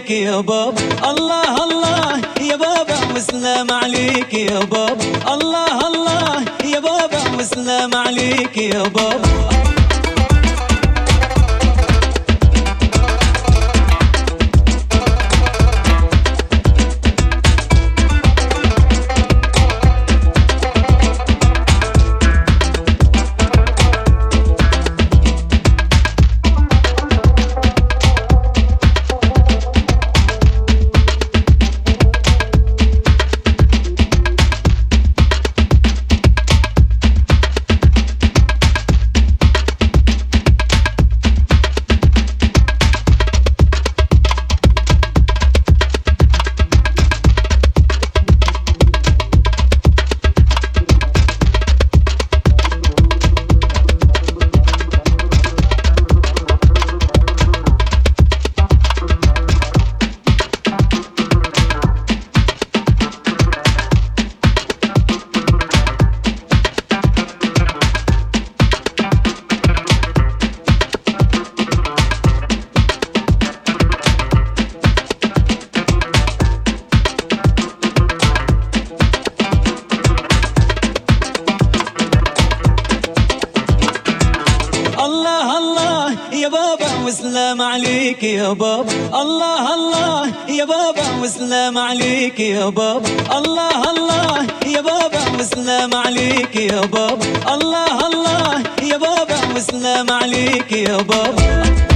عليك يا بابا الله الله يا بابا وسلام عليك يا بابا الله الله يا بابا وسلام عليك يا بابا يا بابا وسلام عليك يا بابا. الله الله يا بابا وسلام عليك يا بابا. الله الله يا بابا وسلام عليك يا بابا. الله الله يا بابا وسلام عليك يا بابا.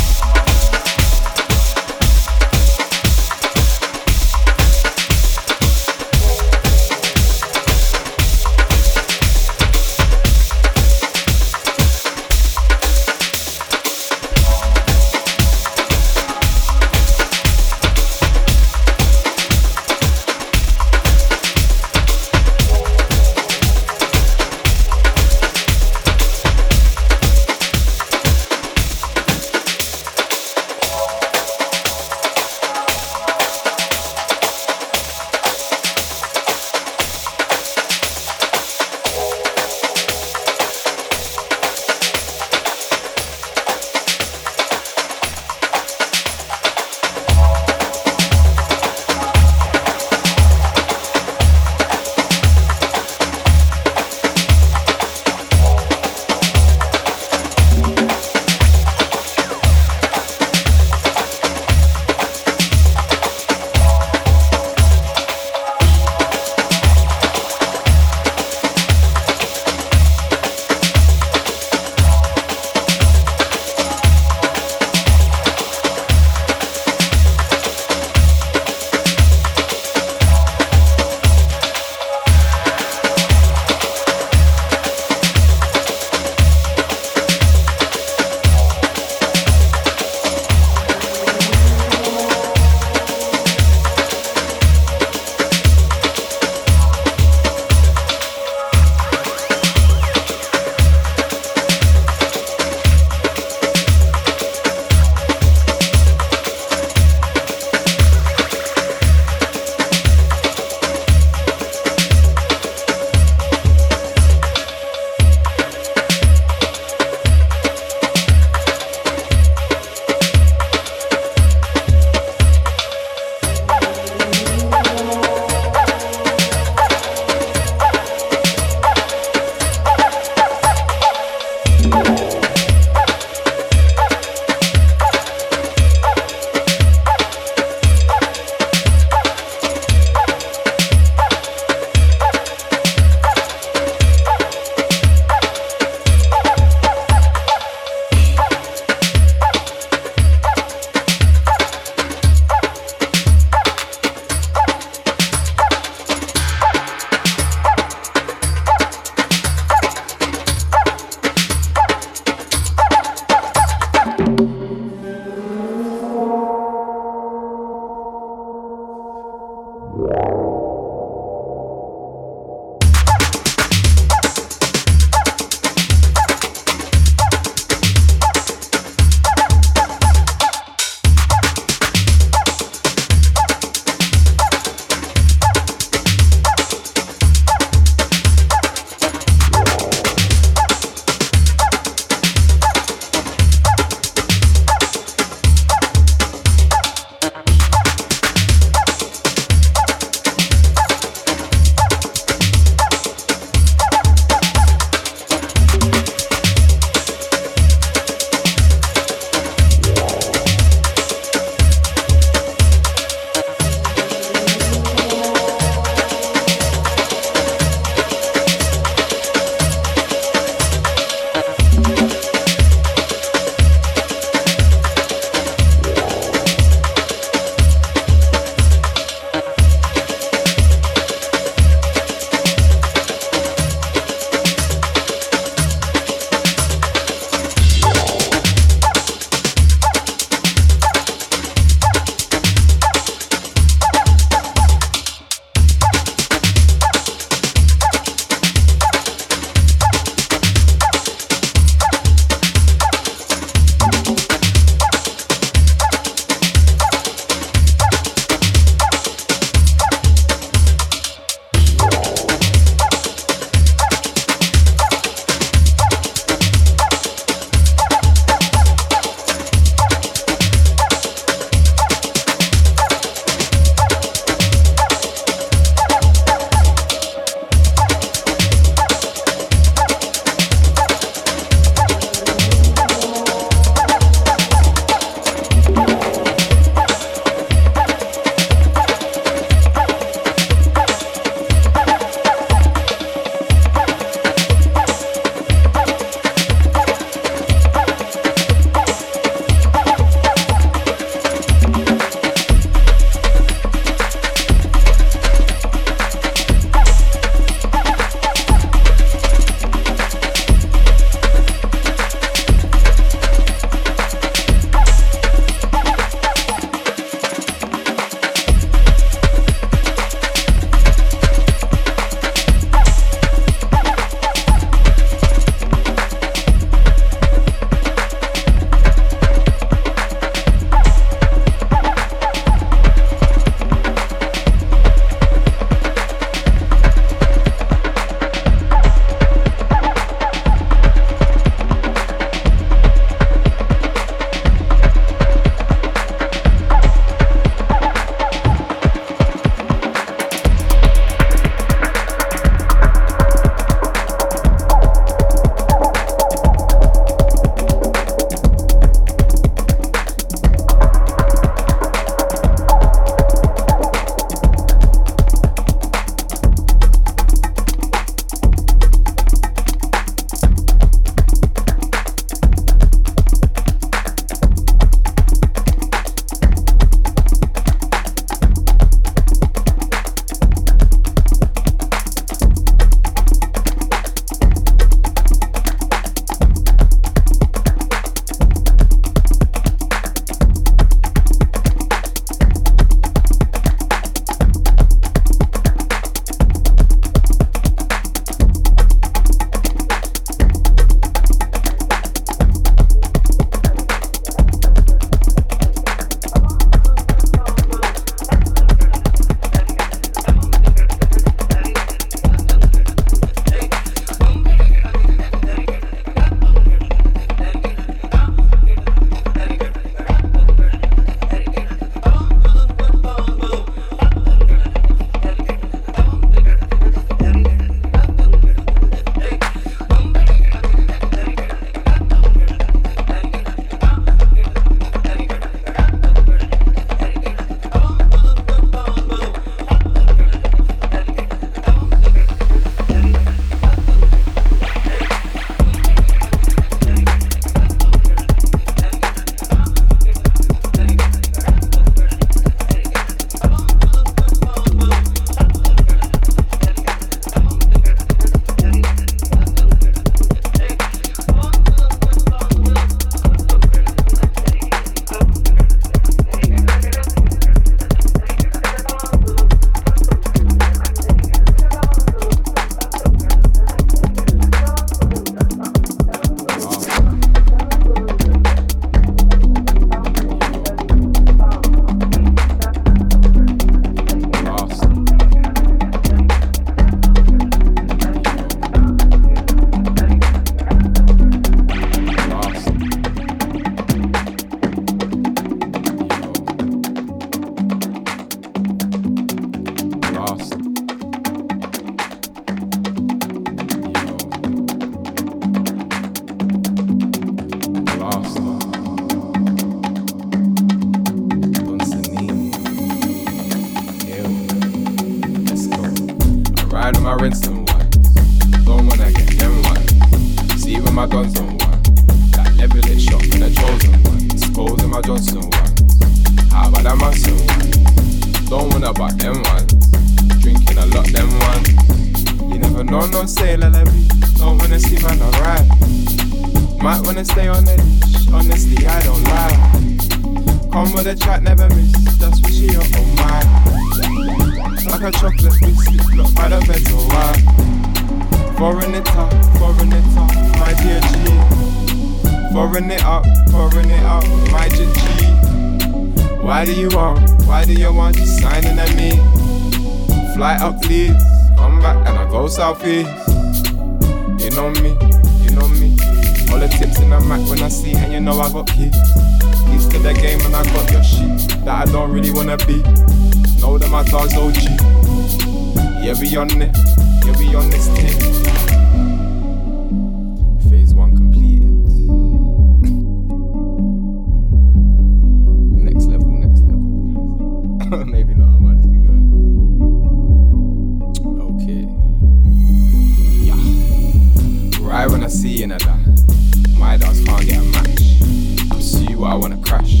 I wanna crash.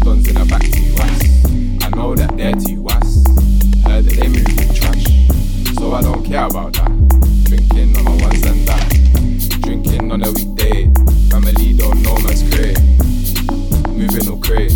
Guns in the back, too ass. I know that they're too ass. Heard that they move in trash. So I don't care about that. Drinking on my ones and that. Drinking on a weekday. Family don't know man's cray. Moving all crazy.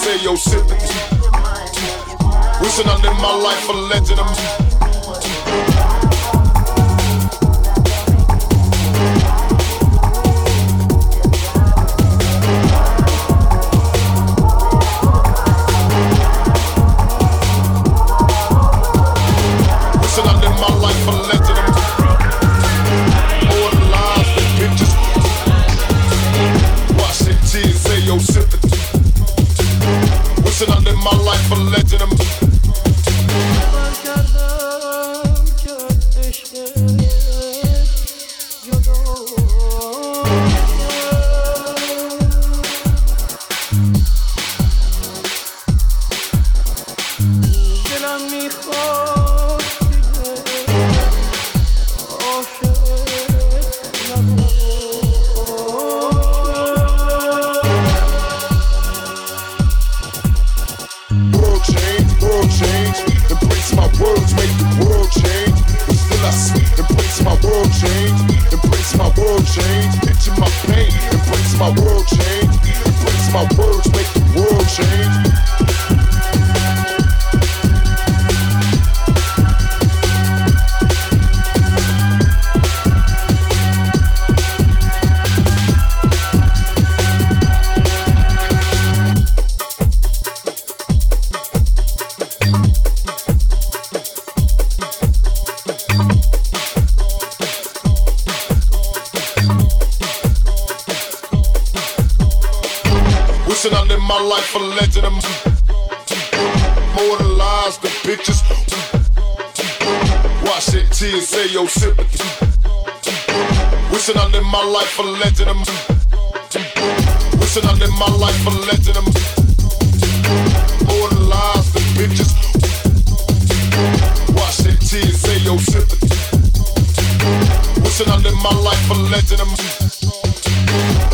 Say your sympathy. Wishing I live my life a legend. my life a legend. I'm say yo sympathy. Wishing I lived my life a legend. Wishing I lived my life a legend. All the lies, the bitches. Wash their tears, say yo sympathy. Wishing I lived my life a legend.